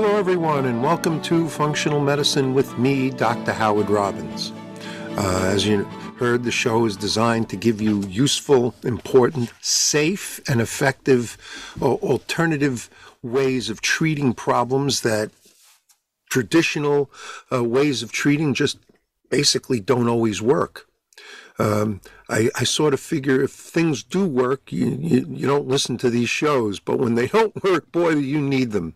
Hello, everyone, and welcome to Functional Medicine with me, Dr. Howard Robbins. Uh, as you heard, the show is designed to give you useful, important, safe, and effective uh, alternative ways of treating problems that traditional uh, ways of treating just basically don't always work. Um, I, I, sort of figure if things do work, you, you, you, don't listen to these shows. But when they don't work, boy, you need them.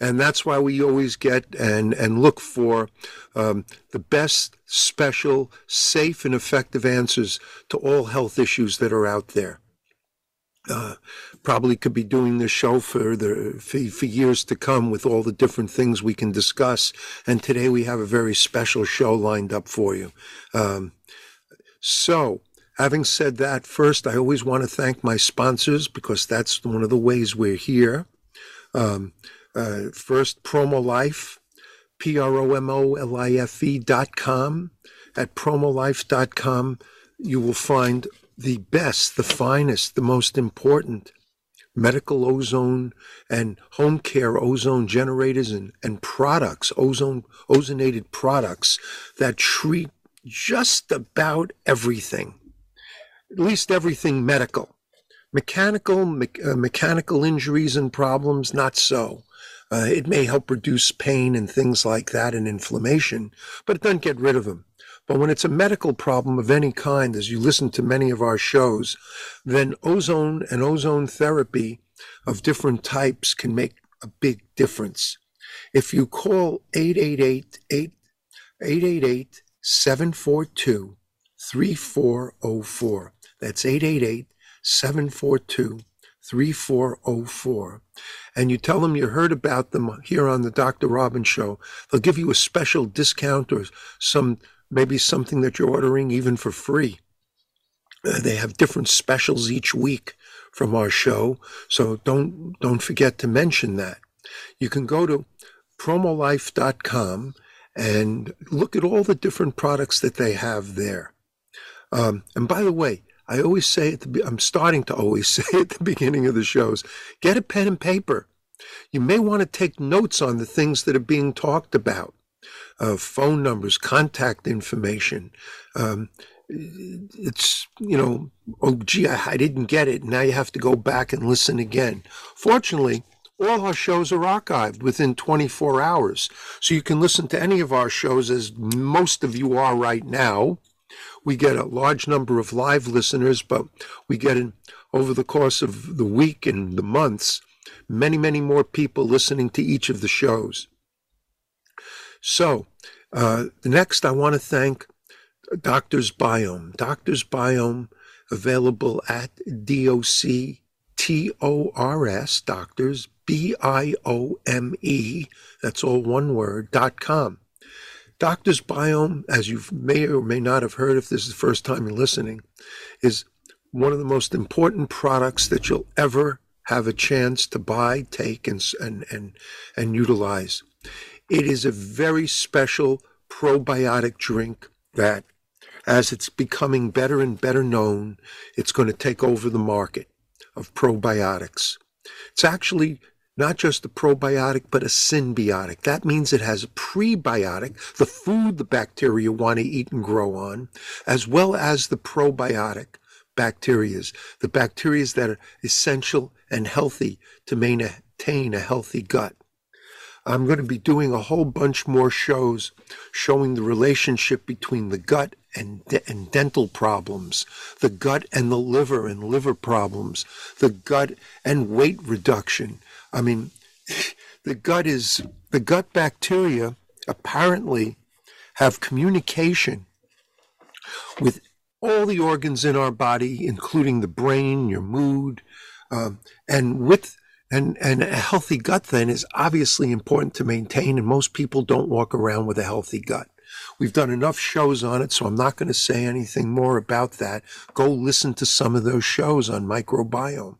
And that's why we always get and, and look for um, the best, special, safe, and effective answers to all health issues that are out there. Uh, probably could be doing this show for the for, for, years to come with all the different things we can discuss. And today we have a very special show lined up for you. Um, so, having said that, first, I always want to thank my sponsors because that's one of the ways we're here. Um, uh, first, Promo Life, P R O M O L I F E dot com. At promolife.com, you will find the best, the finest, the most important medical ozone and home care ozone generators and, and products, ozone, ozonated products that treat just about everything, at least everything medical. Mechanical, me- uh, mechanical injuries and problems, not so. Uh, it may help reduce pain and things like that and inflammation, but it doesn't get rid of them. But when it's a medical problem of any kind, as you listen to many of our shows, then ozone and ozone therapy of different types can make a big difference. If you call 888 888 742 3404. That's 888 742 3404. And you tell them you heard about them here on the Dr. Robin Show. They'll give you a special discount or some, maybe something that you're ordering even for free. Uh, they have different specials each week from our show. So don't, don't forget to mention that. You can go to promolife.com and look at all the different products that they have there. Um, and by the way, I always say at the, I'm starting to always say at the beginning of the shows, get a pen and paper. You may want to take notes on the things that are being talked about. Uh, phone numbers, contact information. Um, it's, you know, oh, gee, I, I didn't get it. Now you have to go back and listen again. Fortunately, all our shows are archived within 24 hours. So you can listen to any of our shows as most of you are right now. We get a large number of live listeners, but we get in over the course of the week and the months, many, many more people listening to each of the shows. So, uh, next, I want to thank Doctors Biome. Doctors Biome available at DOC T-O-R-S, doctors, B-I-O-M-E, that's all one word, dot com. Doctors Biome, as you may or may not have heard if this is the first time you're listening, is one of the most important products that you'll ever have a chance to buy, take, and, and, and, and utilize. It is a very special probiotic drink that, as it's becoming better and better known, it's going to take over the market of probiotics. It's actually not just a probiotic, but a symbiotic. That means it has a prebiotic, the food the bacteria want to eat and grow on, as well as the probiotic bacterias, the bacterias that are essential and healthy to maintain a healthy gut. I'm going to be doing a whole bunch more shows showing the relationship between the gut and, de- and dental problems, the gut and the liver and liver problems, the gut and weight reduction. I mean, the gut is, the gut bacteria apparently have communication with all the organs in our body, including the brain, your mood, um, and with and and a healthy gut then is obviously important to maintain, and most people don't walk around with a healthy gut. We've done enough shows on it, so I'm not going to say anything more about that. Go listen to some of those shows on microbiome.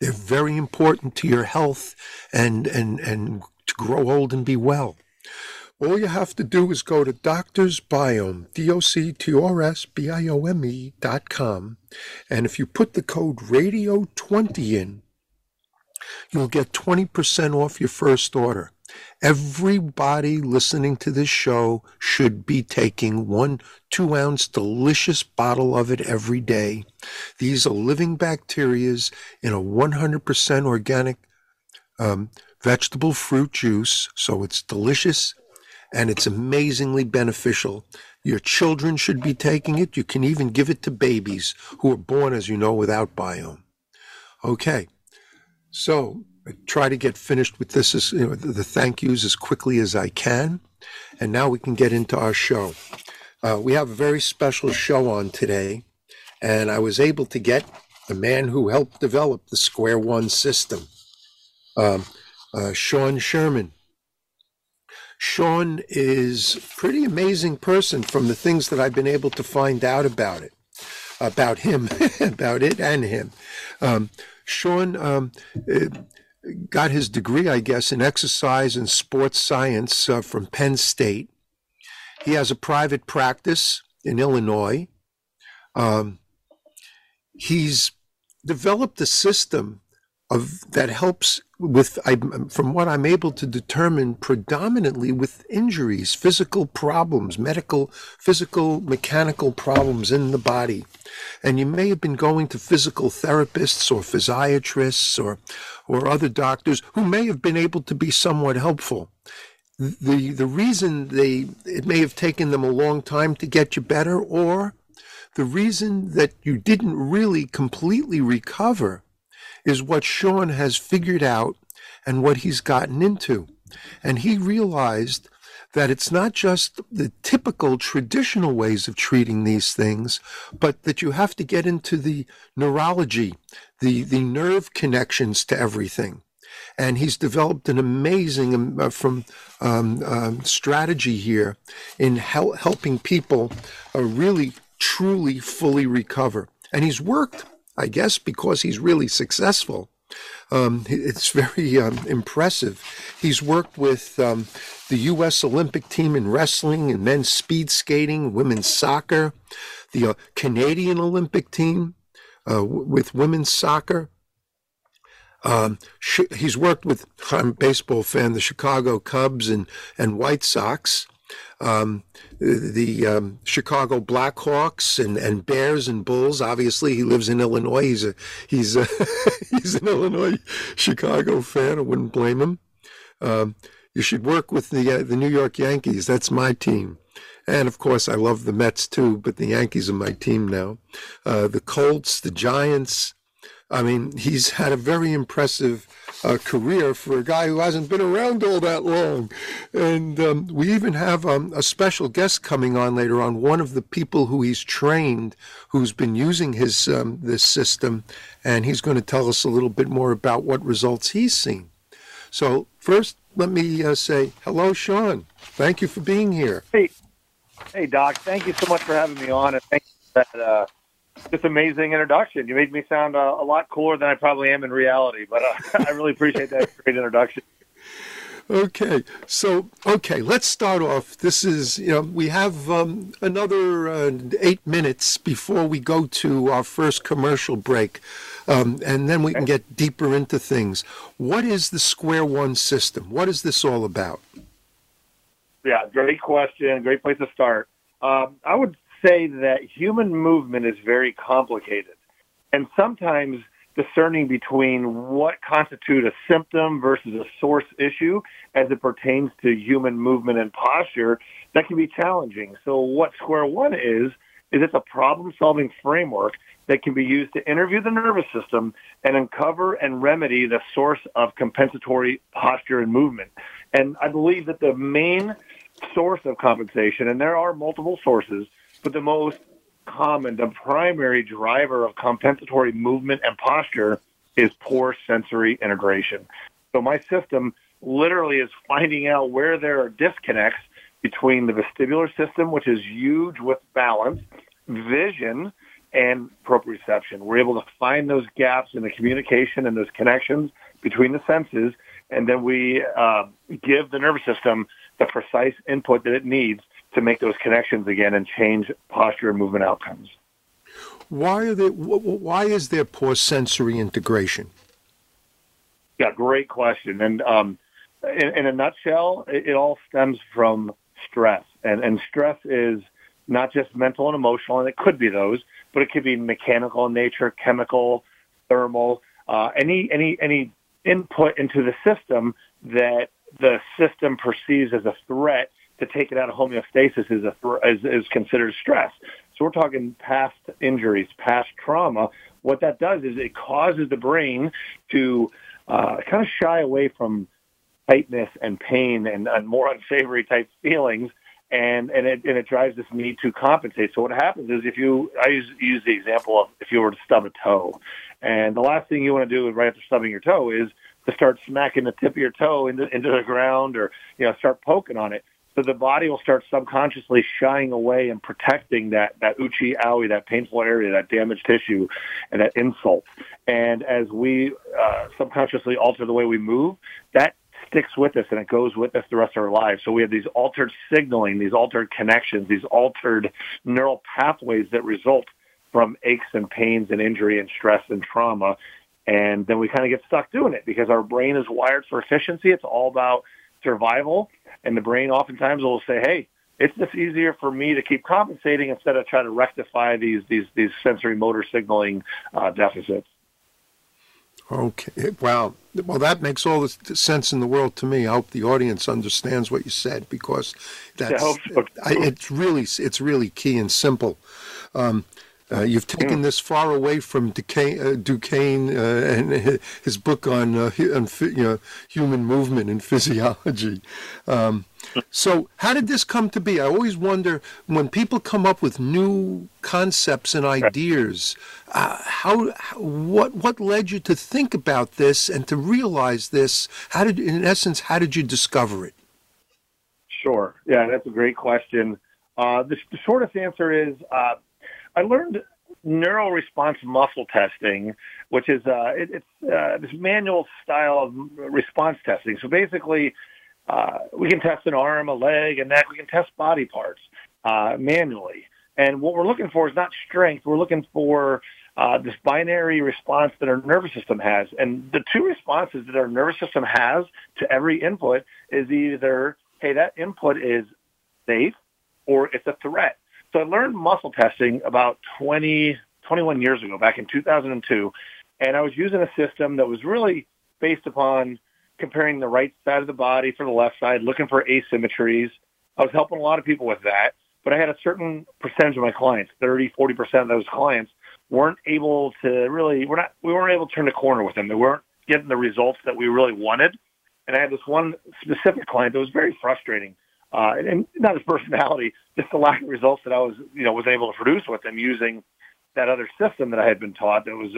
They're very important to your health and, and, and to grow old and be well. All you have to do is go to Doctor's Biome, D-O-C-T-O-R-S-B-I-O-M-E dot com, and if you put the code RADIO20 in, you'll get 20% off your first order. Everybody listening to this show should be taking one two ounce delicious bottle of it every day. These are living bacterias in a 100% organic um, vegetable fruit juice, so it's delicious and it's amazingly beneficial. Your children should be taking it. You can even give it to babies who are born, as you know, without biome. Okay, so I try to get finished with this, as, you know, the thank yous as quickly as I can. And now we can get into our show. Uh, we have a very special show on today, and I was able to get the man who helped develop the Square One system, um, uh, Sean Sherman. Sean is a pretty amazing person from the things that I've been able to find out about it, about him, about it and him. Um, Sean um, uh, got his degree, I guess, in exercise and sports science uh, from Penn State. He has a private practice in Illinois. Um, he's developed a system of that helps with I, from what I'm able to determine predominantly with injuries, physical problems, medical, physical, mechanical problems in the body. And you may have been going to physical therapists or physiatrists or or other doctors who may have been able to be somewhat helpful. The the reason they it may have taken them a long time to get you better or the reason that you didn't really completely recover is what Sean has figured out and what he's gotten into. And he realized that it's not just the typical traditional ways of treating these things, but that you have to get into the neurology, the, the nerve connections to everything. And he's developed an amazing um, uh, from um, um, strategy here in hel- helping people uh, really, truly, fully recover. And he's worked I guess because he's really successful. Um, it's very um, impressive. He's worked with um, the U.S. Olympic team in wrestling and men's speed skating, women's soccer, the uh, Canadian Olympic team uh, w- with women's soccer. Um, sh- he's worked with, I'm a baseball fan, the Chicago Cubs and, and White Sox um, the um, Chicago Blackhawks and, and Bears and Bulls. Obviously, he lives in Illinois. He's a he's a he's an Illinois Chicago fan. I wouldn't blame him. Um, you should work with the uh, the New York Yankees. That's my team. And of course, I love the Mets too, but the Yankees are my team now. Uh, the Colts, the Giants. I mean, he's had a very impressive uh, career for a guy who hasn't been around all that long. And um, we even have um, a special guest coming on later on, one of the people who he's trained, who's been using his um, this system, and he's going to tell us a little bit more about what results he's seen. So first, let me uh, say hello, Sean. Thank you for being here. Hey, hey, Doc. Thank you so much for having me on, and thank you for that. Uh, just amazing introduction. You made me sound uh, a lot cooler than I probably am in reality, but uh, I really appreciate that great introduction. Okay, so okay, let's start off. This is you know we have um, another uh, eight minutes before we go to our first commercial break, um, and then we can get deeper into things. What is the Square One system? What is this all about? Yeah, great question. Great place to start. Um, I would say that human movement is very complicated. And sometimes discerning between what constitute a symptom versus a source issue as it pertains to human movement and posture, that can be challenging. So what Square One is, is it's a problem solving framework that can be used to interview the nervous system and uncover and remedy the source of compensatory posture and movement. And I believe that the main source of compensation, and there are multiple sources, but the most common, the primary driver of compensatory movement and posture is poor sensory integration. So my system literally is finding out where there are disconnects between the vestibular system, which is huge with balance, vision, and proprioception. We're able to find those gaps in the communication and those connections between the senses, and then we uh, give the nervous system the precise input that it needs to make those connections again and change posture and movement outcomes. Why are there, Why is there poor sensory integration? Yeah, great question. And um, in, in, a nutshell, it, it, all stems from stress, and and stress is not just mental and emotional, and it could be those, but it could be mechanical in nature, chemical, thermal, uh, any any any input into the system that the system perceives as a threat to take it out of homeostasis is a is, is considered stress. So we're talking past injuries, past trauma. What that does is it causes the brain to uh, kind of shy away from tightness and pain and, and more unsavory type feelings and and it and it drives this need to compensate. So what happens is if you I use use the example of if you were to stub a toe, and the last thing you want to do right after stubbing your toe is to start smacking the tip of your toe into into the ground or you know start poking on it. So the body will start subconsciously shying away and protecting that that uchi owie, that painful area, that damaged tissue, and that insult. And as we uh, subconsciously alter the way we move, that sticks with us and it goes with us the rest of our lives. So we have these altered signaling, these altered connections, these altered neural pathways that result from aches and pains and injury and stress and trauma. And then we kind of get stuck doing it because our brain is wired for efficiency. It's all about survival. And the brain oftentimes will say, hey, it's just easier for me to keep compensating instead of trying to rectify these these these sensory motor signaling uh, deficits. Okay. Wow. Well, that makes all the sense in the world to me. I hope the audience understands what you said because that's so. I, it's really it's really key and simple. Um, uh, you've taken this far away from Duchenne, uh, Duchenne uh, and his book on, uh, on you know, human movement and physiology. Um, so, how did this come to be? I always wonder when people come up with new concepts and ideas, uh, how, what what led you to think about this and to realize this? How did, in essence, how did you discover it? Sure. Yeah, that's a great question. Uh, the, the, shortest answer is I learned neural response muscle testing, which is uh, it, it's uh, this manual style of response testing. So basically, uh, we can test an arm, a leg, a neck. We can test body parts uh, manually. And what we're looking for is not strength. We're looking for uh, this binary response that our nervous system has. And the two responses that our nervous system has to every input is either, hey, that input is safe or it's a threat. So I learned muscle testing about 20, 21 years ago, back in 2002, and I was using a system that was really based upon comparing the right side of the body for the left side, looking for asymmetries. I was helping a lot of people with that, but I had a certain percentage of my clients, 30, 40% of those clients weren't able to really, we're not, we weren't able to turn the corner with them. They weren't getting the results that we really wanted. And I had this one specific client that was very frustrating uh, and not his personality, just the lack of results that I was, you know, was able to produce with him using that other system that I had been taught that was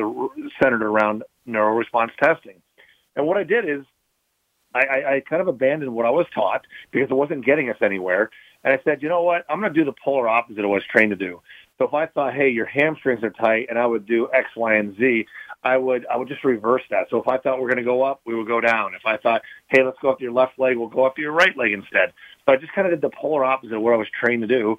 centered around neural response testing. And what I did is I, I, I kind of abandoned what I was taught because it wasn't getting us anywhere. And I said, you know what? I'm going to do the polar opposite of what I was trained to do. So if I thought, hey, your hamstrings are tight, and I would do X, Y, and Z, I would I would just reverse that. So if I thought we're going to go up, we would go down. If I thought, hey, let's go up to your left leg, we'll go up to your right leg instead. So I just kind of did the polar opposite of what I was trained to do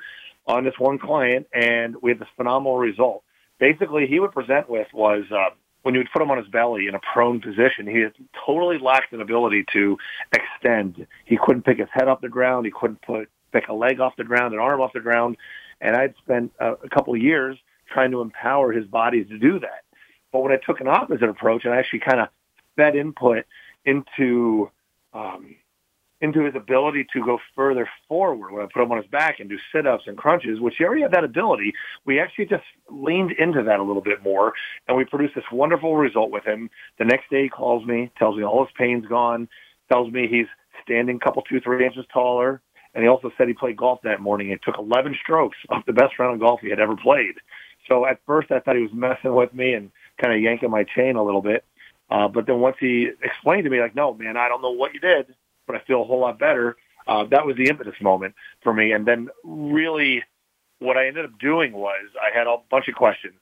on this one client, and we had this phenomenal result. Basically, he would present with was uh, when you would put him on his belly in a prone position, he totally lacked an ability to extend. He couldn't pick his head off the ground. He couldn't put pick a leg off the ground, an arm off the ground. And I'd spent a, a couple of years trying to empower his body to do that. But when I took an opposite approach and I actually kind of fed input into um, into his ability to go further forward when I put him on his back and do sit-ups and crunches, which he already had that ability. We actually just leaned into that a little bit more, and we produced this wonderful result with him. The next day he calls me, tells me all his pain's gone, tells me he's standing a couple, two, three inches taller, and he also said he played golf that morning and took 11 strokes off the best round of golf he had ever played. So at first I thought he was messing with me and kind of yanking my chain a little bit. Uh, but then once he explained to me, like, no, man, I don't know what you did, but I feel a whole lot better. uh, that was the impetus moment for me. And then really what I ended up doing was I had a bunch of questions.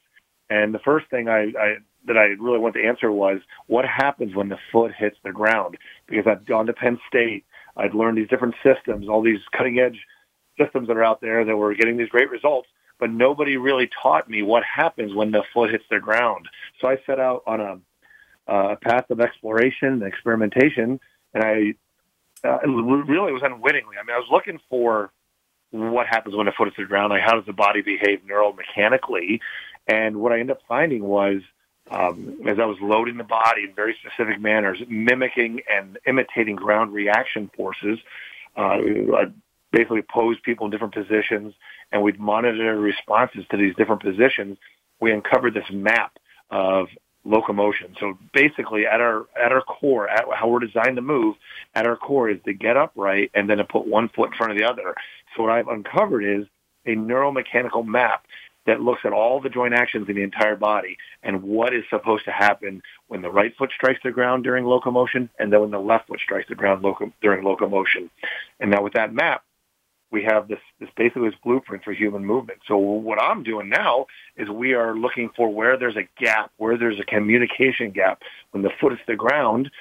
And the first thing I, I that I really wanted to answer was what happens when the foot hits the ground? Because I'd gone to Penn State, I'd learned these different systems, all these cutting edge systems that are out there that were getting these great results, but nobody really taught me what happens when the foot hits the ground. So I set out on a, a path of exploration and experimentation, and I uh, really was unwittingly. I mean, I was looking for what happens when the foot hits the ground, like how does the body behave neuromechanically, and what I ended up finding was um, as I was loading the body in very specific manners, mimicking and imitating ground reaction forces. Uh, I basically posed people in different positions, and we'd monitor responses to these different positions. We uncovered this map of locomotion. So basically, at our at our core, at how we're designed to move, at our core is to get upright and then to put one foot in front of the other. So what I've uncovered is a neuromechanical map that looks at all the joint actions in the entire body and what is supposed to happen when the right foot strikes the ground during locomotion and then when the left foot strikes the ground loco- during locomotion. And now with that map, we have this, this basically this blueprint for human movement. So what I'm doing now is we are looking for where there's a gap, where there's a communication gap. When the foot is the ground,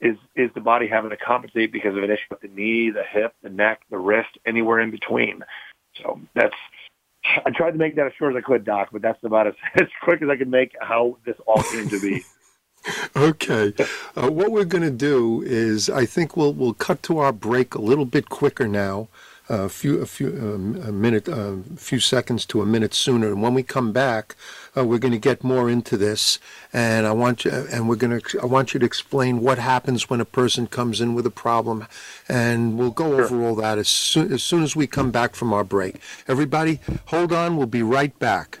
is is the body having to compensate because of an issue with the knee, the hip, the neck, the wrist, anywhere in between? So that's I tried to make that as short as I could, Doc, but that's about as, as quick as I could make how this all came to be. okay. Uh, what we're going to do is, I think we'll we'll cut to our break a little bit quicker now a few a few um, a minute a uh, few seconds to a minute sooner. And when we come back uh, we're going to get more into this. And I want you and we're going to I want you to explain what happens when a person comes in with a problem. And we'll go sure. over all that as soon as soon as we come back from our break. Everybody hold on. We'll be right back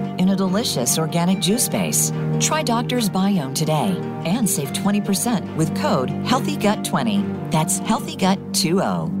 in a delicious organic juice base. Try Doctor's Biome today and save 20% with code HEALTHYGUT20. That's HEALTHYGUT20.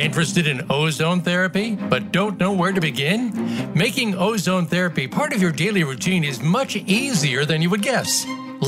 Interested in ozone therapy, but don't know where to begin? Making ozone therapy part of your daily routine is much easier than you would guess.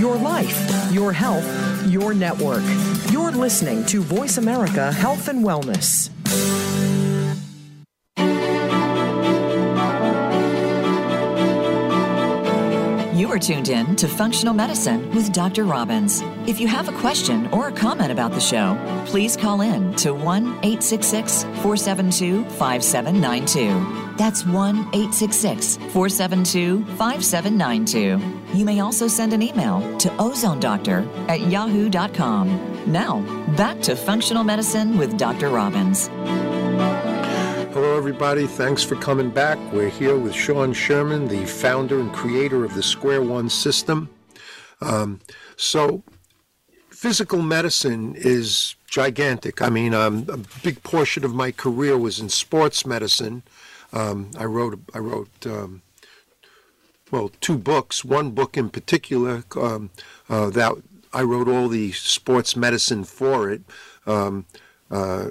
Your life, your health, your network. You're listening to Voice America Health and Wellness. You are tuned in to Functional Medicine with Dr. Robbins. If you have a question or a comment about the show, please call in to 1 866 472 5792. That's 1 866 472 5792. You may also send an email to ozonedoctor at yahoo.com. Now, back to Functional Medicine with Dr. Robbins. Hello, everybody. Thanks for coming back. We're here with Sean Sherman, the founder and creator of the Square One system. Um, so, physical medicine is gigantic. I mean, um, a big portion of my career was in sports medicine. Um, I wrote I wrote um, well two books. One book in particular um, uh, that I wrote all the sports medicine for it, um, uh,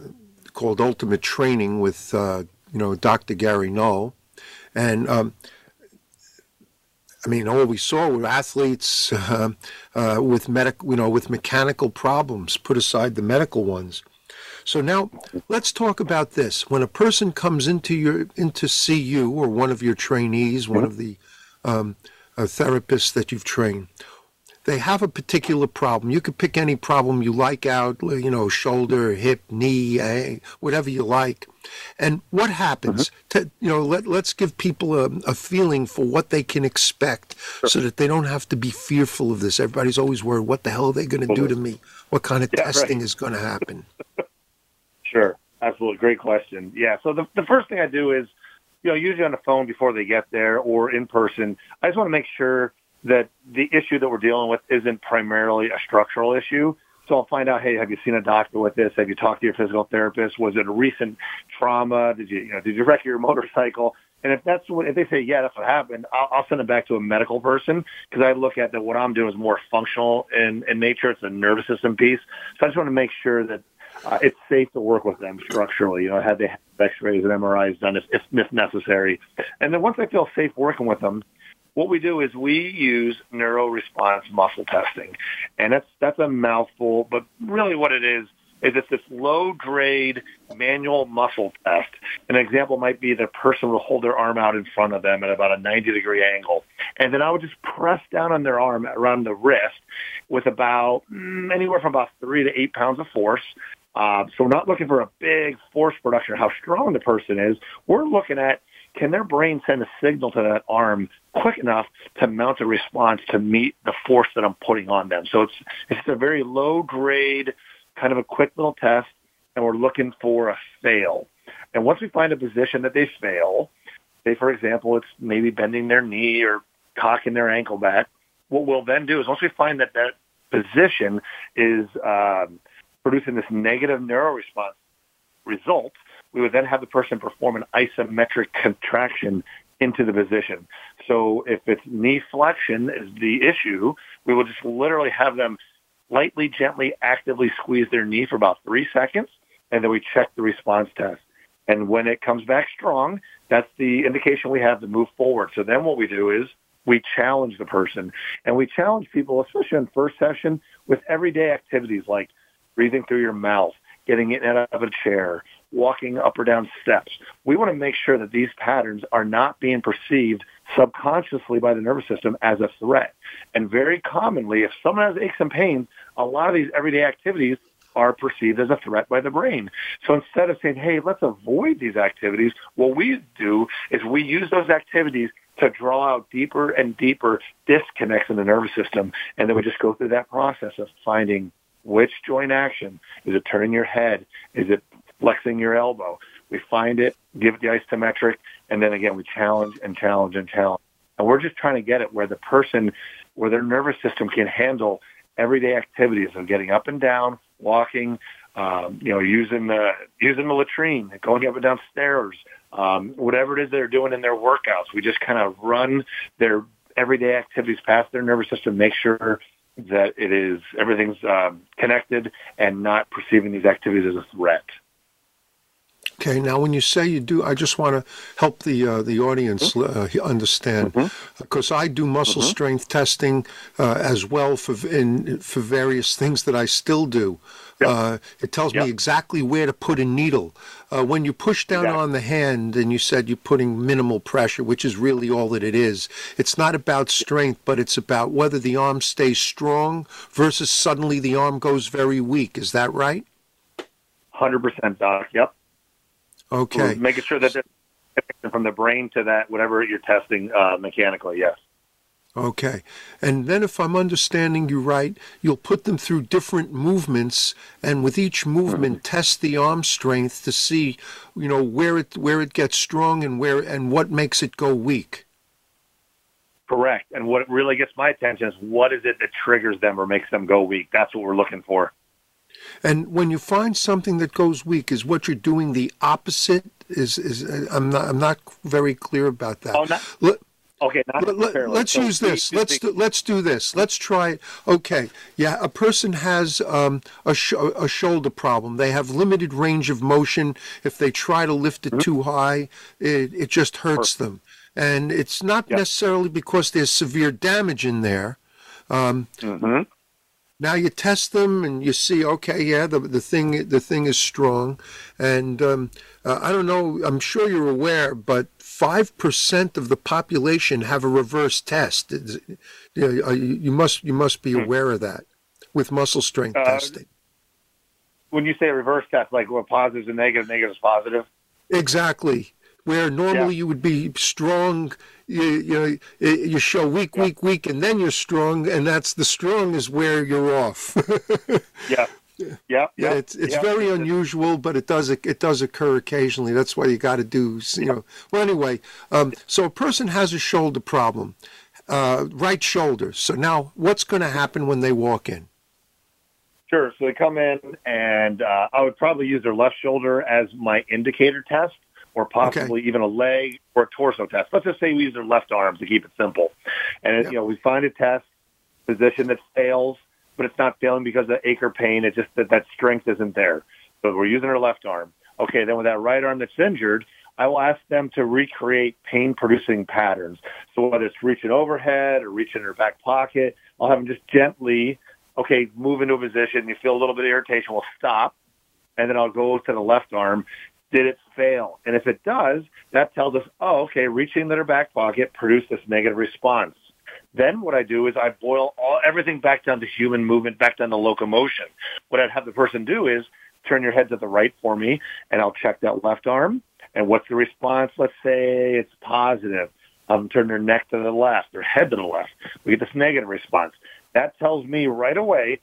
called Ultimate Training with uh, you know Dr. Gary Null, and um, I mean, all we saw were athletes uh, uh, with medic, you know, with mechanical problems. Put aside the medical ones. So now, let's talk about this. When a person comes into your into see you or one of your trainees, one of the um, uh, therapists that you've trained, they have a particular problem. You could pick any problem you like out, you know, shoulder, hip, knee, eh, whatever you like. And what happens? Mm-hmm. To, you know, let, let's give people a, a feeling for what they can expect sure. so that they don't have to be fearful of this. Everybody's always worried, what the hell are they going to do to me? What kind of yeah, testing right. is going to happen? sure. Absolutely. Great question. Yeah. So the, the first thing I do is, you know, usually on the phone before they get there or in person, I just want to make sure that the issue that we're dealing with isn't primarily a structural issue. So I'll find out, hey, have you seen a doctor with this? Have you talked to your physical therapist? Was it a recent trauma? Did you, you know, did you wreck your motorcycle? And if that's what, if they say, yeah, that's what happened, I'll, I'll send it back to a medical person because I look at that what I'm doing is more functional in, in nature. It's a nervous system piece. So I just want to make sure that uh, it's safe to work with them structurally. You know, have they have X-rays and MRIs done if, if necessary. And then once I feel safe working with them, what we do is we use neuro response muscle testing. And that's, that's a mouthful, but really what it is, is it's this low grade manual muscle test. An example might be the person will hold their arm out in front of them at about a 90 degree angle. And then I would just press down on their arm around the wrist with about mm, anywhere from about three to eight pounds of force. Uh, so we're not looking for a big force production, how strong the person is. We're looking at can their brain send a signal to that arm quick enough to mount a response to meet the force that I'm putting on them? So it's it's a very low grade, kind of a quick little test, and we're looking for a fail. And once we find a position that they fail, say for example, it's maybe bending their knee or cocking their ankle back. What we'll then do is once we find that that position is um, producing this negative neuro response result, we would then have the person perform an isometric contraction into the position. So if it's knee flexion is the issue, we will just literally have them lightly, gently, actively squeeze their knee for about three seconds, and then we check the response test. And when it comes back strong, that's the indication we have to move forward. So then what we do is we challenge the person. And we challenge people, especially in first session, with everyday activities like breathing through your mouth, getting in and out of a chair, walking up or down steps. We want to make sure that these patterns are not being perceived subconsciously by the nervous system as a threat. And very commonly, if someone has aches and pains, a lot of these everyday activities are perceived as a threat by the brain. So instead of saying, hey, let's avoid these activities, what we do is we use those activities to draw out deeper and deeper disconnects in the nervous system. And then we just go through that process of finding which joint action. Is it turning your head? Is it flexing your elbow. We find it, give it the isometric, and then again we challenge and challenge and challenge. And we're just trying to get it where the person, where their nervous system can handle everyday activities of getting up and down, walking, um, you know, using the using the latrine, going up and down stairs, um, whatever it is they're doing in their workouts. We just kind of run their everyday activities past their nervous system, make sure that it is everything's um, connected and not perceiving these activities as a threat. Okay, now when you say you do, I just want to help the uh, the audience mm-hmm. uh, understand because mm-hmm. I do muscle mm-hmm. strength testing uh, as well for in for various things that I still do. Yep. Uh, it tells yep. me exactly where to put a needle. Uh, when you push down exactly. on the hand and you said you're putting minimal pressure, which is really all that it is, it's not about strength, but it's about whether the arm stays strong versus suddenly the arm goes very weak. Is that right? 100%, Doc. Yep. Okay. making sure that from the brain to that whatever you're testing uh, mechanically. Yes. Okay. And then, if I'm understanding you right, you'll put them through different movements, and with each movement, mm-hmm. test the arm strength to see, you know, where it where it gets strong and where and what makes it go weak. Correct. And what really gets my attention is what is it that triggers them or makes them go weak? That's what we're looking for. And when you find something that goes weak, is what you're doing the opposite? Is is I'm not I'm not very clear about that. Oh, not, Let, okay, not let, us so use this. Let's do, let's do this. Let's try it. Okay, yeah, a person has um, a sh- a shoulder problem. They have limited range of motion. If they try to lift it mm-hmm. too high, it it just hurts Perfect. them. And it's not yep. necessarily because there's severe damage in there. Um, mm-hmm. Now you test them and you see, okay, yeah, the the thing the thing is strong, and um, uh, I don't know. I'm sure you're aware, but five percent of the population have a reverse test. You, know, you must you must be hmm. aware of that with muscle strength uh, testing. When you say reverse test, like what positives and negatives, negatives positive. Exactly where normally yeah. you would be strong you, you know you show weak yeah. weak weak and then you're strong and that's the strong is where you're off yeah yeah, yeah, it's it's yeah. very unusual, but it does it does occur occasionally. That's why you got to do you know. Well, anyway, um, so a person has a shoulder problem, uh, right shoulder. So now, what's going to happen when they walk in? Sure. So they come in, and uh, I would probably use their left shoulder as my indicator test or possibly okay. even a leg or a torso test. Let's just say we use their left arm to keep it simple. And, yep. you know, we find a test position that fails, but it's not failing because of the ache or pain. It's just that that strength isn't there. So we're using her left arm. Okay, then with that right arm that's injured, I will ask them to recreate pain producing patterns. So whether it's reaching overhead or reaching in her back pocket, I'll have them just gently, okay, move into a position. You feel a little bit of irritation. We'll stop. And then I'll go to the left arm did it fail? And if it does, that tells us, oh, okay, reaching into her back pocket produced this negative response. Then what I do is I boil all everything back down to human movement, back down to locomotion. What I'd have the person do is turn your head to the right for me, and I'll check that left arm. And what's the response? Let's say it's positive. Um, turn their neck to the left, their head to the left. We get this negative response. That tells me right away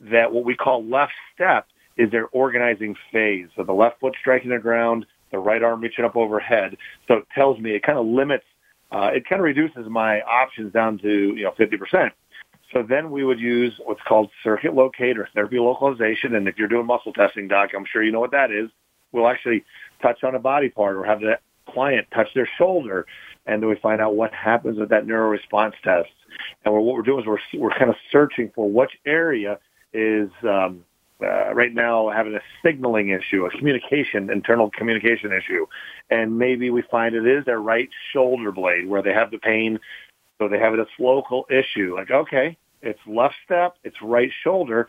that what we call left step is their organizing phase. So the left foot striking the ground, the right arm reaching up overhead. So it tells me it kind of limits, uh, it kind of reduces my options down to, you know, 50%. So then we would use what's called circuit locate or therapy localization. And if you're doing muscle testing, doc, I'm sure you know what that is. We'll actually touch on a body part or have the client touch their shoulder. And then we find out what happens with that neuro response test. And what we're doing is we're, we're kind of searching for which area is um, uh, right now having a signaling issue, a communication, internal communication issue. And maybe we find it is their right shoulder blade where they have the pain. So they have this local issue. Like, okay, it's left step, it's right shoulder.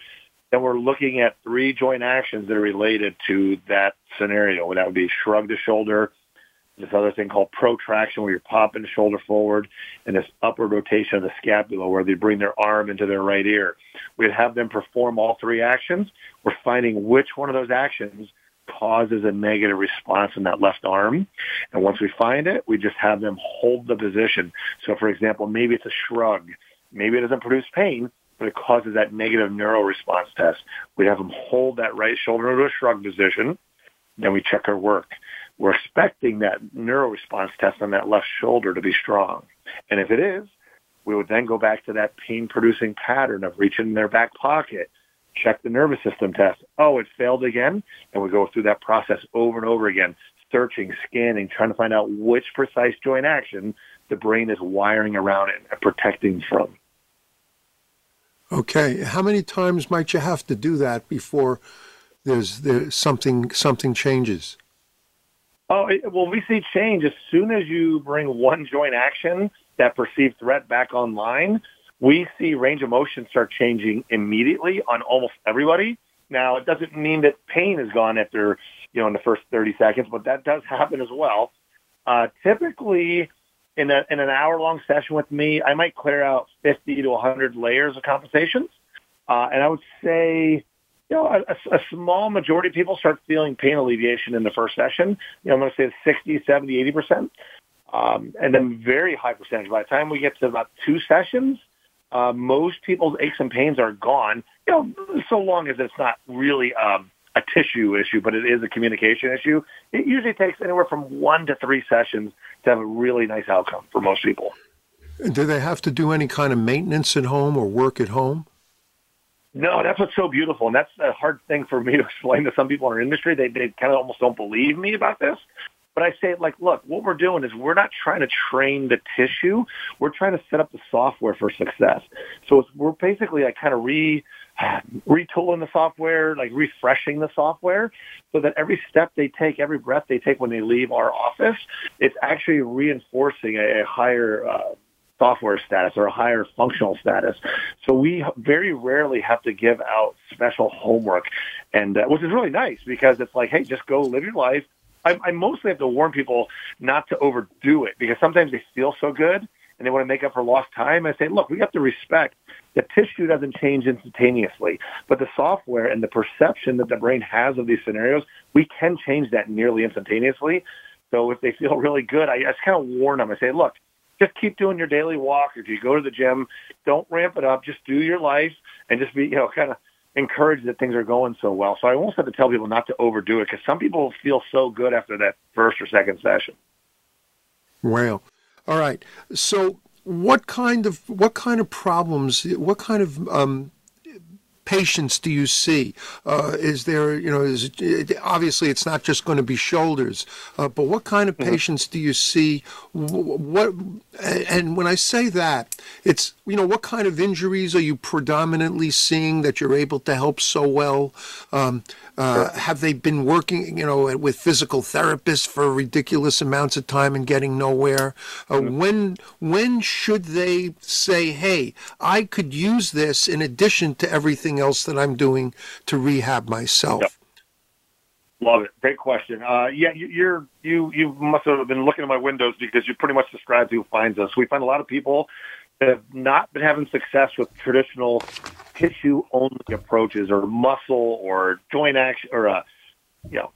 Then we're looking at three joint actions that are related to that scenario. That would be shrug the shoulder, this other thing called protraction where you're popping the shoulder forward and this upward rotation of the scapula where they bring their arm into their right ear. We'd have them perform all three actions. We're finding which one of those actions causes a negative response in that left arm. And once we find it, we just have them hold the position. So for example, maybe it's a shrug. Maybe it doesn't produce pain, but it causes that negative neural response test. We have them hold that right shoulder into a shrug position. Then we check our work we're expecting that neuro response test on that left shoulder to be strong. And if it is, we would then go back to that pain producing pattern of reaching in their back pocket, check the nervous system test. Oh, it failed again. And we go through that process over and over again, searching, scanning, trying to find out which precise joint action the brain is wiring around it and protecting from. Okay. How many times might you have to do that before there's, there's something something changes? Oh, well, we see change as soon as you bring one joint action, that perceived threat back online. We see range of motion start changing immediately on almost everybody. Now, it doesn't mean that pain is gone after, you know, in the first 30 seconds, but that does happen as well. Uh, typically, in, a, in an hour long session with me, I might clear out 50 to 100 layers of compensations. Uh, and I would say you know, a, a small majority of people start feeling pain alleviation in the first session. You know, I'm going to say 60, 70, 80%. Um, and then very high percentage. By the time we get to about two sessions, uh, most people's aches and pains are gone. You know, so long as it's not really um, a tissue issue, but it is a communication issue. It usually takes anywhere from one to three sessions to have a really nice outcome for most people. Do they have to do any kind of maintenance at home or work at home? No, that's what's so beautiful, and that's a hard thing for me to explain to some people in our industry. They they kind of almost don't believe me about this. But I say, like, look, what we're doing is we're not trying to train the tissue. We're trying to set up the software for success. So we're basically like kind of re retooling the software, like refreshing the software so that every step they take, every breath they take when they leave our office, it's actually reinforcing a, a higher uh, software status or a higher functional status. So we very rarely have to give out special homework, and uh, which is really nice because it's like, hey, just go live your life. I, I mostly have to warn people not to overdo it because sometimes they feel so good and they want to make up for lost time. I say, look, we have to respect the tissue doesn't change instantaneously, but the software and the perception that the brain has of these scenarios, we can change that nearly instantaneously. So if they feel really good, I just kind of warn them. I say, look, just keep doing your daily walk. If you go to the gym, don't ramp it up. Just do your life and just be, you know, kind of encouraged that things are going so well. So I almost have to tell people not to overdo it because some people feel so good after that first or second session. Well, all right. So what kind of what kind of problems, what kind of um, patients do you see? Uh, is there, you know, is it, obviously it's not just going to be shoulders, uh, but what kind of mm-hmm. patients do you see? What, and when I say that, it's, you know, what kind of injuries are you predominantly seeing that you're able to help so well? Um, uh, have they been working, you know, with physical therapists for ridiculous amounts of time and getting nowhere? Uh, mm-hmm. When when should they say, "Hey, I could use this in addition to everything else that I'm doing to rehab myself"? Yep. Love it. Great question. Uh, yeah, you, you're you you must have been looking at my windows because you pretty much described who finds us. We find a lot of people that have not been having success with traditional tissue only approaches or muscle or joint action or uh, you know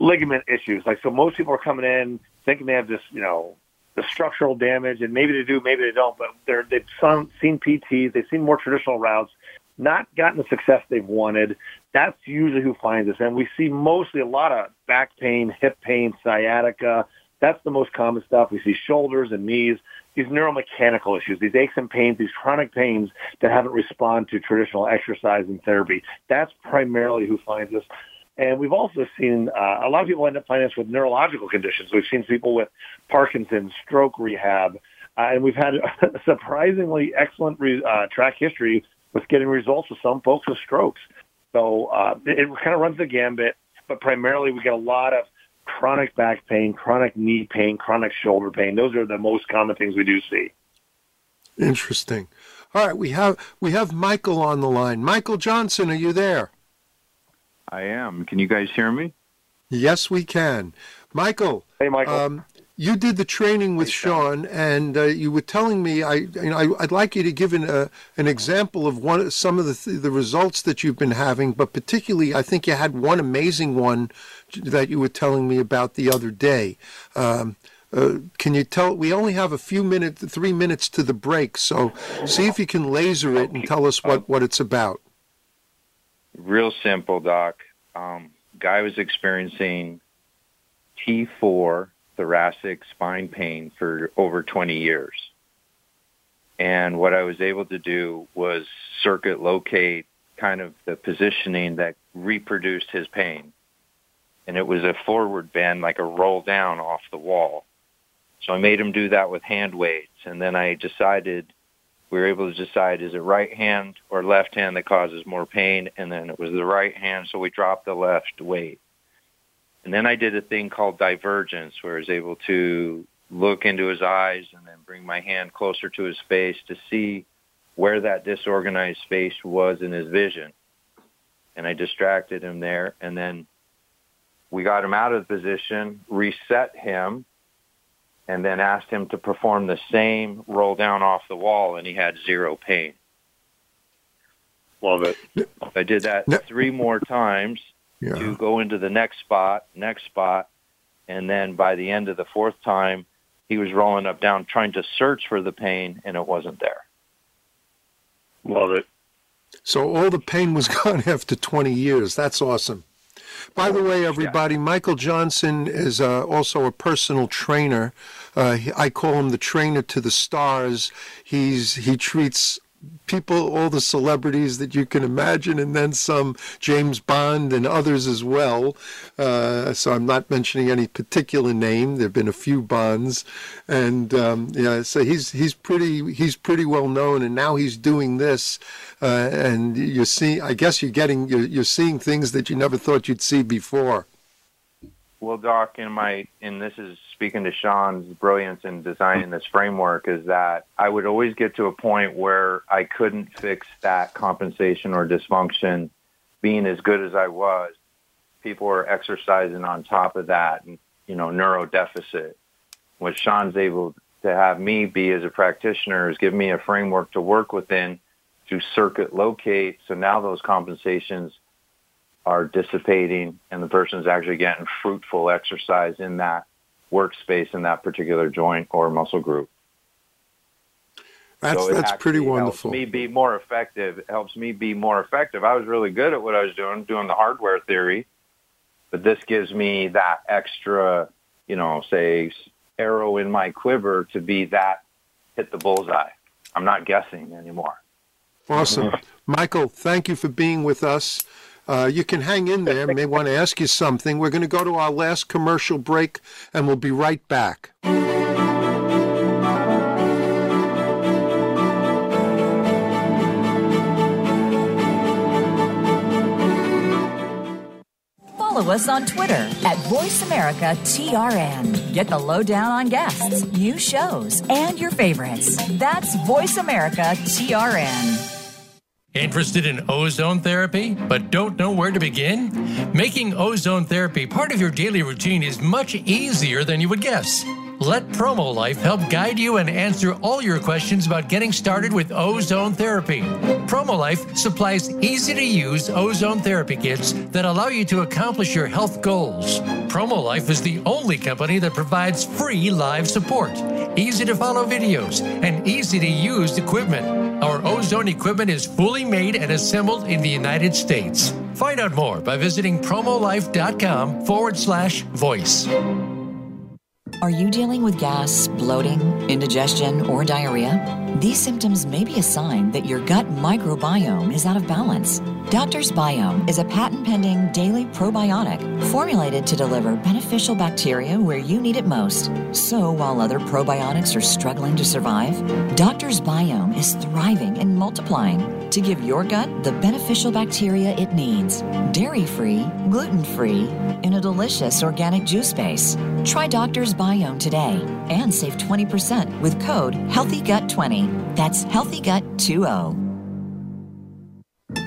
ligament issues. Like so, most people are coming in thinking they have this you know the structural damage, and maybe they do, maybe they don't. But they're they've some, seen PTs, they've seen more traditional routes, not gotten the success they've wanted. That's usually who finds us, and we see mostly a lot of back pain, hip pain, sciatica. That's the most common stuff. We see shoulders and knees these neuromechanical issues, these aches and pains, these chronic pains that haven't responded to traditional exercise and therapy. That's primarily who finds us. And we've also seen uh, a lot of people end up finding us with neurological conditions. We've seen people with Parkinson's, stroke rehab, uh, and we've had a surprisingly excellent re- uh, track history with getting results with some folks with strokes. So uh, it, it kind of runs the gambit, but primarily we get a lot of chronic back pain, chronic knee pain, chronic shoulder pain. Those are the most common things we do see. Interesting. All right, we have we have Michael on the line. Michael Johnson, are you there? I am. Can you guys hear me? Yes, we can. Michael. Hey, Michael. Um, you did the training with Sean, and uh, you were telling me I, you know, I, would like you to give an, uh, an example of one some of the th- the results that you've been having, but particularly I think you had one amazing one that you were telling me about the other day. Um, uh, can you tell? We only have a few minutes, three minutes to the break, so see if you can laser it and tell us what, what it's about. Real simple, Doc. Um, guy was experiencing T4 thoracic spine pain for over 20 years. And what I was able to do was circuit locate kind of the positioning that reproduced his pain. And it was a forward bend, like a roll down off the wall. So I made him do that with hand weights. And then I decided, we were able to decide, is it right hand or left hand that causes more pain? And then it was the right hand, so we dropped the left weight. And then I did a thing called divergence where I was able to look into his eyes and then bring my hand closer to his face to see where that disorganized space was in his vision. And I distracted him there. And then we got him out of the position, reset him, and then asked him to perform the same roll down off the wall, and he had zero pain. Love it. I did that three more times yeah. to go into the next spot, next spot, and then by the end of the fourth time, he was rolling up down trying to search for the pain, and it wasn't there. Love it. So all the pain was gone after 20 years. That's awesome. By the way, everybody, Michael Johnson is uh, also a personal trainer. Uh, he- I call him the trainer to the stars. He's he treats people, all the celebrities that you can imagine, and then some, James Bond and others as well. Uh, so I'm not mentioning any particular name. There've been a few Bonds, and um, yeah, so he's he's pretty he's pretty well known, and now he's doing this, uh, and you're seeing. I guess you're getting you're, you're seeing things that you never thought you'd see before. Well, Doc, in my and this is speaking to Sean's brilliance in designing this framework is that I would always get to a point where I couldn't fix that compensation or dysfunction being as good as I was. People were exercising on top of that and, you know, neuro deficit. What Sean's able to have me be as a practitioner is give me a framework to work within to circuit locate. So now those compensations are dissipating and the person's actually getting fruitful exercise in that workspace in that particular joint or muscle group. That's so that's pretty wonderful. Helps me be more effective. It helps me be more effective. I was really good at what I was doing, doing the hardware theory, but this gives me that extra, you know, say arrow in my quiver to be that hit the bullseye. I'm not guessing anymore. Awesome. Michael, thank you for being with us. Uh, you can hang in there. May want to ask you something. We're going to go to our last commercial break, and we'll be right back. Follow us on Twitter at VoiceAmericaTRN. Get the lowdown on guests, new shows, and your favorites. That's VoiceAmericaTRN. Interested in ozone therapy, but don't know where to begin? Making ozone therapy part of your daily routine is much easier than you would guess. Let Promo Life help guide you and answer all your questions about getting started with ozone therapy. Promo Life supplies easy to use ozone therapy kits that allow you to accomplish your health goals. Promo Life is the only company that provides free live support, easy to follow videos, and easy to use equipment. Our ozone equipment is fully made and assembled in the United States. Find out more by visiting promolife.com forward slash voice. Are you dealing with gas, bloating, indigestion, or diarrhea? These symptoms may be a sign that your gut microbiome is out of balance. Doctor's Biome is a patent pending daily probiotic formulated to deliver beneficial bacteria where you need it most. So while other probiotics are struggling to survive, Doctor's Biome is thriving and multiplying to give your gut the beneficial bacteria it needs. Dairy free, gluten free, in a delicious organic juice base. Try Doctor's Biome today and save 20% with code HEALTHYGUT20. That's HEALTHYGUT20.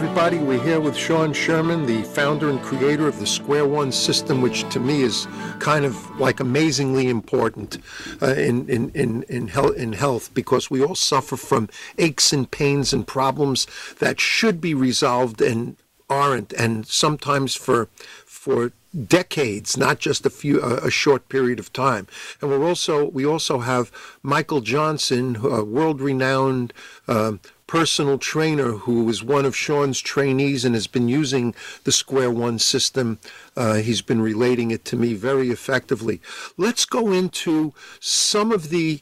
Everybody. We're here with Sean Sherman, the founder and creator of the Square One system, which to me is kind of like amazingly important uh, in, in, in, in, health, in health because we all suffer from aches and pains and problems that should be resolved and aren't, and sometimes for for decades, not just a few a short period of time. And we're also we also have Michael Johnson, a world-renowned. um personal trainer who is one of Sean's trainees and has been using the Square One system. Uh, he's been relating it to me very effectively. Let's go into some of the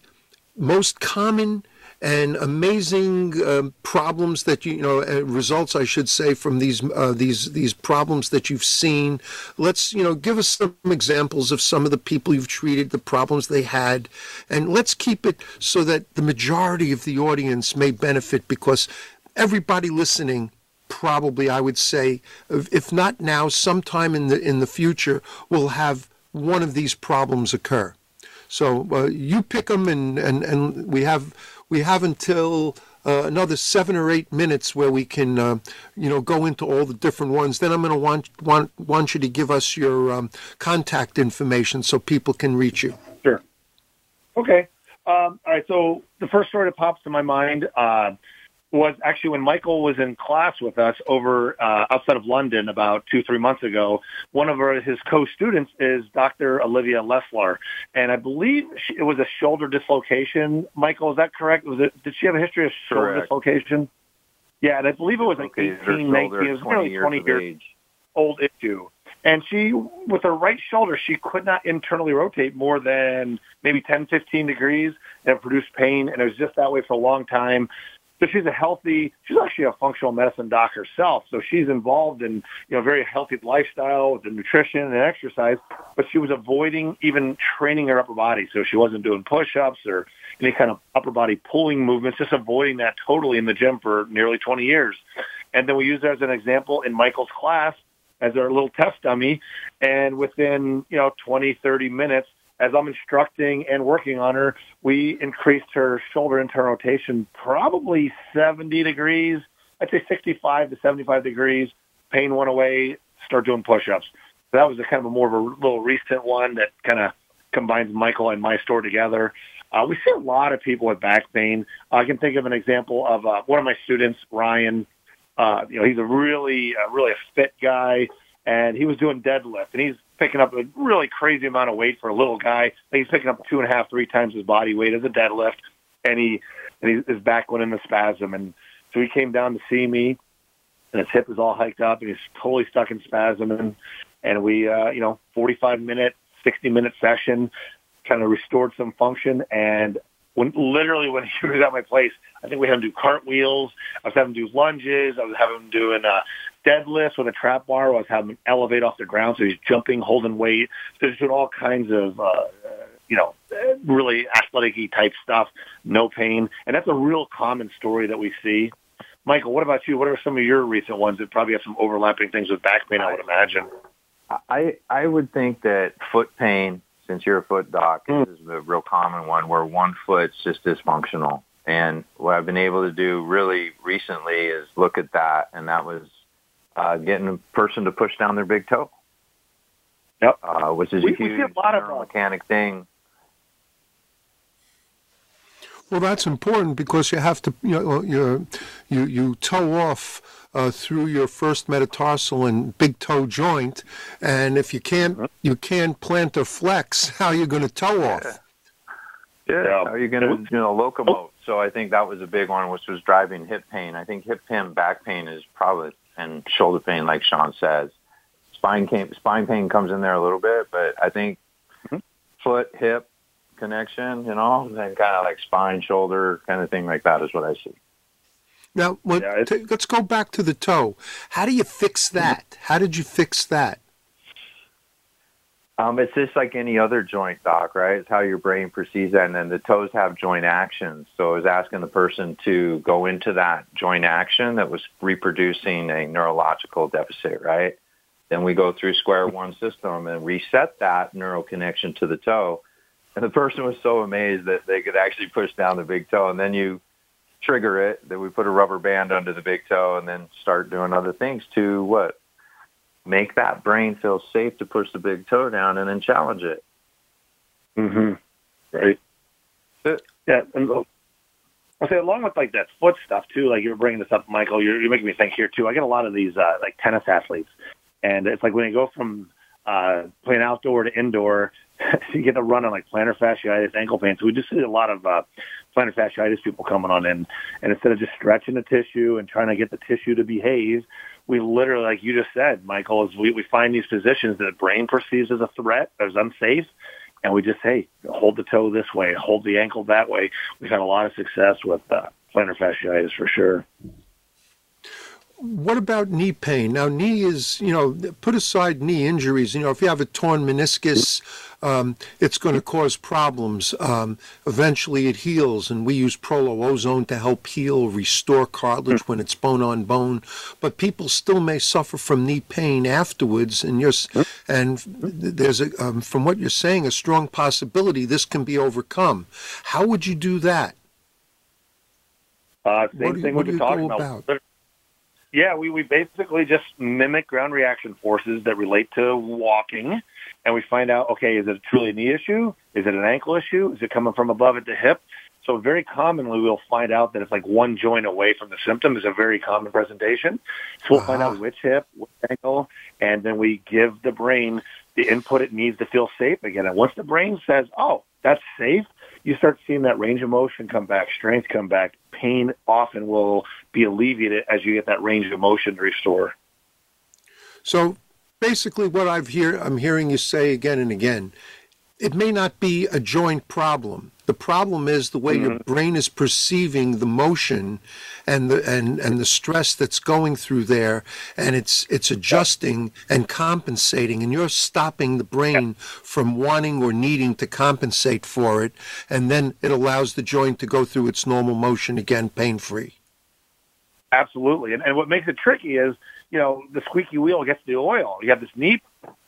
most common and amazing um, problems that you, you know uh, results I should say from these uh, these these problems that you've seen. Let's you know give us some examples of some of the people you've treated, the problems they had, and let's keep it so that the majority of the audience may benefit because everybody listening probably I would say if not now sometime in the in the future will have one of these problems occur. So uh, you pick them, and, and, and we have we have until uh, another seven or eight minutes where we can, uh, you know, go into all the different ones. Then I'm going to want want want you to give us your um, contact information so people can reach you. Sure. Okay. Um, all right. So the first story that pops to my mind. Uh, was actually when Michael was in class with us over uh, outside of London about two, three months ago. One of our, his co-students is Dr. Olivia Leslar, and I believe she, it was a shoulder dislocation. Michael, is that correct? Was it? Did she have a history of shoulder Correct. dislocation? Yeah, and I believe it was like Okay, 18, 19, shoulder it was 20 nearly years 20 of years age. old issue. And she, with her right shoulder, she could not internally rotate more than maybe 10, 15 degrees and it produced pain. And it was just that way for a long time. So she's a healthy, she's actually a functional medicine doc herself. So she's involved in, you know, very healthy lifestyle with the nutrition and exercise, but she was avoiding even training her upper body. So she wasn't doing push-ups or any kind of upper body pulling movements, just avoiding that totally in the gym for nearly 20 years. And then we use that as an example in Michael's class as our little test dummy. And within, you know, 20, 30 minutes, as I'm instructing and working on her, we increased her shoulder internal rotation probably 70 degrees. I'd say 65 to 75 degrees. Pain went away. Start doing push-ups. So that was a kind of a more of a little recent one that kind of combines Michael and my store together. Uh, we see a lot of people with back pain. I can think of an example of uh, one of my students, Ryan. Uh, you know, he's a really, uh, really a fit guy, and he was doing deadlift, and he's picking up a really crazy amount of weight for a little guy. Think he's picking up two and a half, three times his body weight as a deadlift, and he and he, his back went into spasm, and so he came down to see me, and his hip is all hiked up, and he's totally stuck in spasm, and and we, uh, you know, 45 minute, 60 minute session, kind of restored some function, and when literally when he was at my place, I think we had him do cartwheels. I was having him do lunges. I was having him doing uh, deadlifts with a trap bar. I was having him elevate off the ground, so he's jumping, holding weight. So doing all kinds of, uh, you know, really athletic-y type stuff. No pain, and that's a real common story that we see. Michael, what about you? What are some of your recent ones that probably have some overlapping things with back pain? I would imagine. I I would think that foot pain, since you're a foot doc, Mm. is a real common one where one foot's just dysfunctional. And what I've been able to do really recently is look at that, and that was uh, getting a person to push down their big toe. Yep. Uh, which is We- a we huge a lot of, mechanic thing. Well, that's important because you have to, you know, you you you toe off uh, through your first metatarsal and big toe joint, and if you can't you can't plantar flex, how are you going to toe off? Yeah. Yeah. How are you going to, you know, locomote? So I think that was a big one, which was driving hip pain. I think hip pain, back pain is probably, and shoulder pain, like Sean says. Spine pain, spine pain comes in there a little bit, but I think Mhm. foot, hip connection, you know, then kind of like spine, shoulder kind of thing like that is what I see. Now, what, Yeah, t- let's go back to the toe. How do you fix that? How did you fix that? Um, it's just like any other joint, doc, right? It's how your brain perceives that, and then the toes have joint actions. So I was asking the person to go into that joint action that was reproducing a neurological deficit, right? Then we go through square one system and reset that neural connection to the toe. And the person was so amazed that they could actually push down the big toe. And then you trigger it, that we put a rubber band under the big toe and then start doing other things to what? Make that brain feel safe to push the big toe down and then challenge it. Mm-hmm. Right. Yeah, and I'll say along with like that foot stuff too. Like you're bringing this up, Michael. You're, you're making me think here too. I get a lot of these uh, like tennis athletes, and it's like when you go from uh, playing outdoor to indoor, you get to run on like plantar fasciitis, ankle pain. So we just see a lot of uh, plantar fasciitis people coming on in, and instead of just stretching the tissue and trying to get the tissue to behave, we literally, like you just said, Michael, is we, we find these positions that the brain perceives as a threat, as unsafe, and we just hey hold the toe this way, hold the ankle that way. We've had a lot of success with uh, plantar fasciitis for sure. What about knee pain? Now, knee is, you know, put aside knee injuries. You know, if you have a torn meniscus, um, it's going to cause problems. Um, eventually, it heals, and we use Prolozone to help heal, restore cartilage when it's bone on bone. But people still may suffer from knee pain afterwards, and you're, and there's a, um, from what you're saying, a strong possibility this can be overcome. How would you do that? Uh, same thing what are talking about. about? Yeah, we, we basically just mimic ground reaction forces that relate to walking, and we find out, okay, is it truly a knee issue? Is it an ankle issue? Is it coming from above at the hip? So very commonly we'll find out that it's like one joint away from the symptom is a very common presentation. So we'll uh-huh. find out which hip, which ankle, and then we give the brain the input it needs to feel safe again. And once the brain says, oh, that's safe, you start seeing that range of motion come back, strength come back, pain often will be alleviated as you get that range of motion to restore. So basically what I've hear I'm hearing you say again and again, it may not be a joint problem. The problem is the way mm-hmm. your brain is perceiving the motion and the and, and the stress that's going through there and it's it's adjusting and compensating and you're stopping the brain from wanting or needing to compensate for it and then it allows the joint to go through its normal motion again pain free. Absolutely. And, and what makes it tricky is, you know, the squeaky wheel gets the oil. You have this knee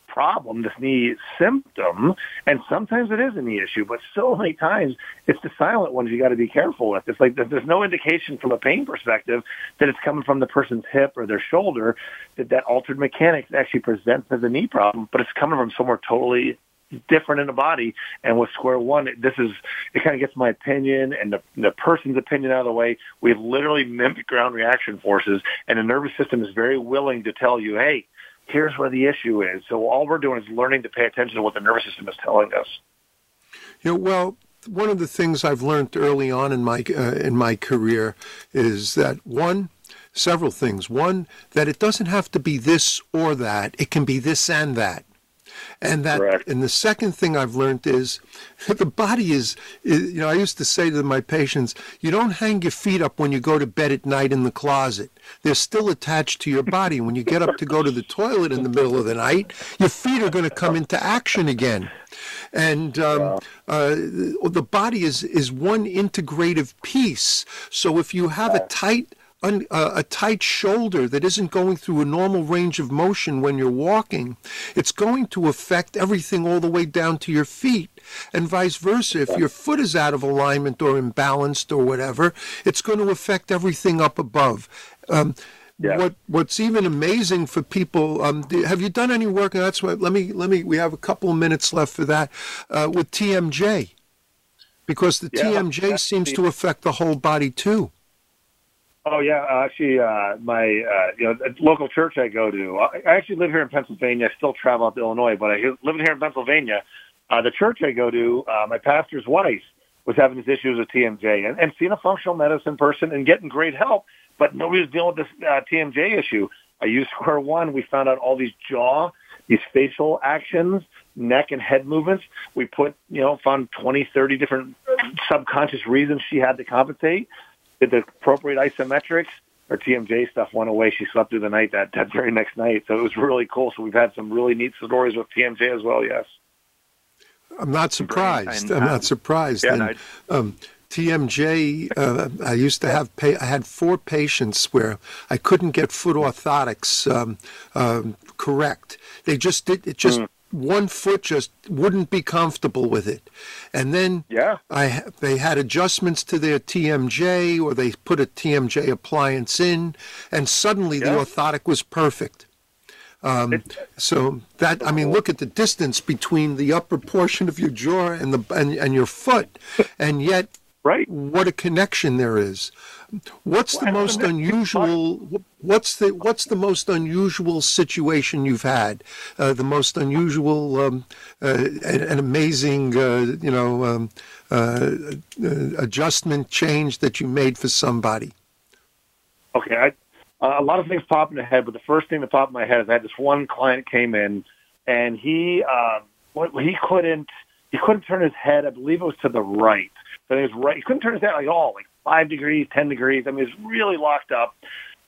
problem, this knee symptom, and sometimes it is a knee issue, but so many times it's the silent ones you got to be careful with. It's like there's no indication from a pain perspective that it's coming from the person's hip or their shoulder that that altered mechanics actually presents as a knee problem, but it's coming from somewhere totally different in the body. And with square one, this is, it kind of gets my opinion and the, the person's opinion out of the way. We literally mimic ground reaction forces and the nervous system is very willing to tell you, hey, here's where the issue is. So all we're doing is learning to pay attention to what the nervous system is telling us. Know, well, one of the things I've learned early on in my uh, in my career is that one, several things. One, that it doesn't have to be this or that; it can be this and that. And that, Correct. and the second thing I've learned is the body is, is, you know, I used to say to my patients, you don't hang your feet up when you go to bed at night in the closet. They're still attached to your body. When you get up to go to the toilet in the middle of the night, your feet are going to come into action again. And um, uh, the body is, is one integrative piece. So if you have a tight un, uh, a tight shoulder that isn't going through a normal range of motion when you're walking, it's going to affect everything all the way down to your feet. And vice versa, if your foot is out of alignment or imbalanced or whatever, it's going to affect everything up above. Um, yeah. What What's even amazing for people? Um, have you done any work? And that's what. Let me. Let me. We have a couple of minutes left for that. Uh, with TMJ, because the yeah, TMJ seems to affect the whole body too. Oh yeah, uh, actually, uh, my uh, you know local church I go to. I actually live here in Pennsylvania. I still travel out to Illinois, but I living here in Pennsylvania. Uh, the church I go to, uh, my pastor's wife was having these issues with TMJ, and, and seeing a functional medicine person and getting great help, but nobody was dealing with this uh, TMJ issue. I used Square One. We found out all these jaw, these facial actions, neck and head movements. We put, you know, found 20, 30 different subconscious reasons she had to compensate did the appropriate isometrics. Her TMJ stuff went away. She slept through the night that, that very next night. So it was really cool. So we've had some really neat stories with TMJ as well, yes. I'm not surprised. I'm not surprised. Yeah, and, um, TMJ, uh, I used to have, I had four patients where I couldn't get foot orthotics um, um, correct. They just did, it just mm one foot just wouldn't be comfortable with it. And then yeah. I they had adjustments to their TMJ or they put a TMJ appliance in and suddenly yeah. the orthotic was perfect. Um, so that I mean, look at the distance between the upper portion of your jaw and the and, and your foot, and yet, right? What a connection there is. What's the most unusual? What's the what's the most unusual situation you've had? Uh, the most unusual um, uh, and, amazing, uh, you know, um, uh, uh, adjustment change that you made for somebody. Okay, I, a lot of things pop in the head, but the first thing that popped in my head is I had this one client came in, and he um, he couldn't he couldn't turn his head. I believe it was to the right. So he was right. He couldn't turn his head at all like five degrees, ten degrees. I mean, was really locked up.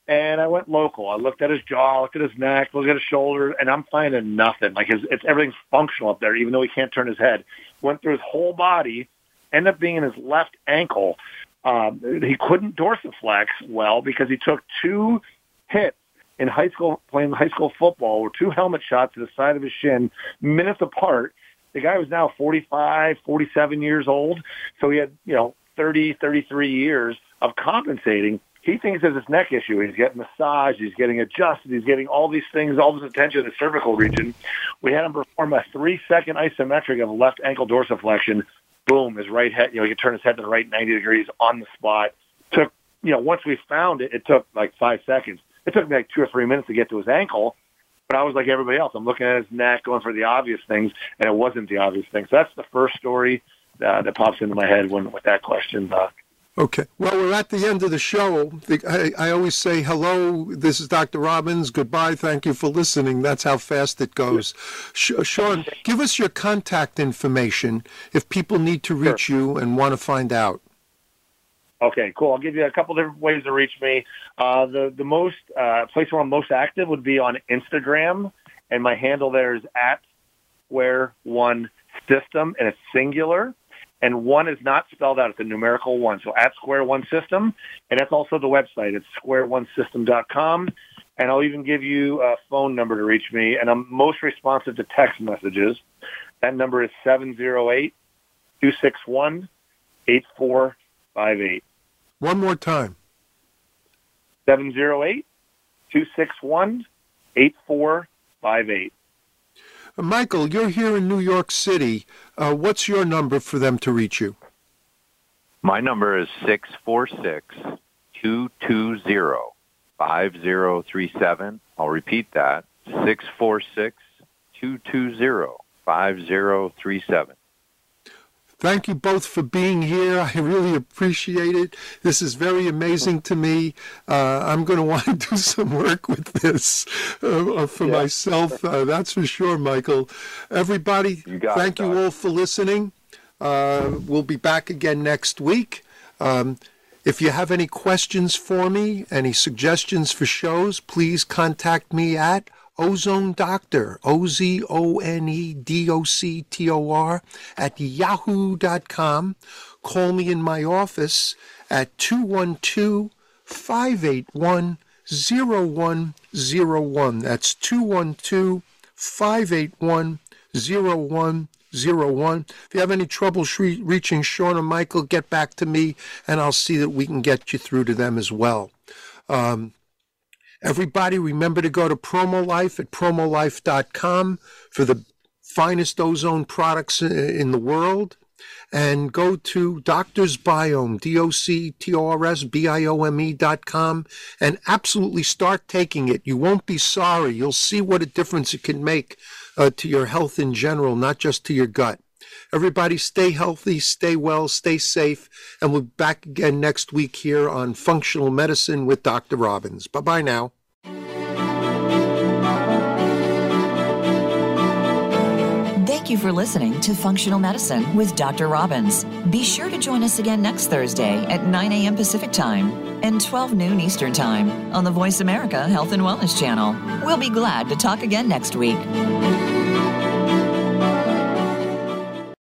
And I went local. I looked at his jaw, looked at his neck, looked at his shoulder, and I'm finding nothing. Like his, it's everything's functional up there, even though he can't turn his head. Went through his whole body, ended up being in his left ankle. Um, he couldn't dorsiflex well because he took two hits in high school playing high school football or two helmet shots to the side of his shin minutes apart. The guy was now 45, 47 years old. So he had, you know, 30, 33 years of compensating. He thinks it's his neck issue. He's getting massaged. He's getting adjusted. He's getting all these things, all this attention in the cervical region. We had him perform a three second isometric of left ankle dorsiflexion. Boom, his right head, you know, he could turn his head to the right 90 degrees on the spot. Took, you know, once we found it, it took like five seconds. It took me like two or three minutes to get to his ankle. But I was like everybody else. I'm looking at his neck, going for the obvious things, and it wasn't the obvious thing. So that's the first story uh, that pops into my head when with that question. Uh, Okay. Well, we're at the end of the show. I, I, always say hello. This is Dr. Robbins. Goodbye. Thank you for listening. That's how fast it goes. Sean, give us your contact information if people need to reach sure. you and want to find out. Okay, cool. I'll give you a couple different ways to reach me. Uh, the the most uh, place where I'm most active would be on Instagram, and my handle there is at Square One System, and it's singular. And one is not spelled out; it's a numerical one. So at Square One System, and that's also the website. It's squareonesystem.com. And I'll even give you a phone number to reach me. And I'm most responsive to text messages. That number is seven zero eight two six one eight four five eight. One more time. 708 261 8458. Michael, you're here in New York City. Uh, what's your number for them to reach you? My number is 646 220 5037. I'll repeat that 646 220 5037. Thank you both for being here. I really appreciate it. This is very amazing to me. Uh, I'm going to want to do some work with this uh, uh, for yeah. myself. Uh, that's for sure, Michael. Everybody, you thank it, you all for listening. Uh, we'll be back again next week. Um, if you have any questions for me, any suggestions for shows, please contact me at Ozone Doctor, O Z O N E D O C T O R, at yahoo.com. Call me in my office at 212 581 0101. That's 212 581 0101. If you have any trouble reaching Sean or Michael, get back to me and I'll see that we can get you through to them as well. Um, Everybody, remember to go to PromoLife at promolife.com for the finest ozone products in the world. And go to Doctor's Biome, D-O-C-T-O-R-S-B-I-O-M-E dot com, and absolutely start taking it. You won't be sorry. You'll see what a difference it can make uh, to your health in general, not just to your gut. Everybody stay healthy, stay well, stay safe, and we'll be back again next week here on Functional Medicine with Dr. Robbins. Bye bye now. Thank you for listening to Functional Medicine with Dr. Robbins. Be sure to join us again next Thursday at 9 a.m. Pacific Time and 12 noon Eastern Time on the Voice America Health and Wellness Channel. We'll be glad to talk again next week.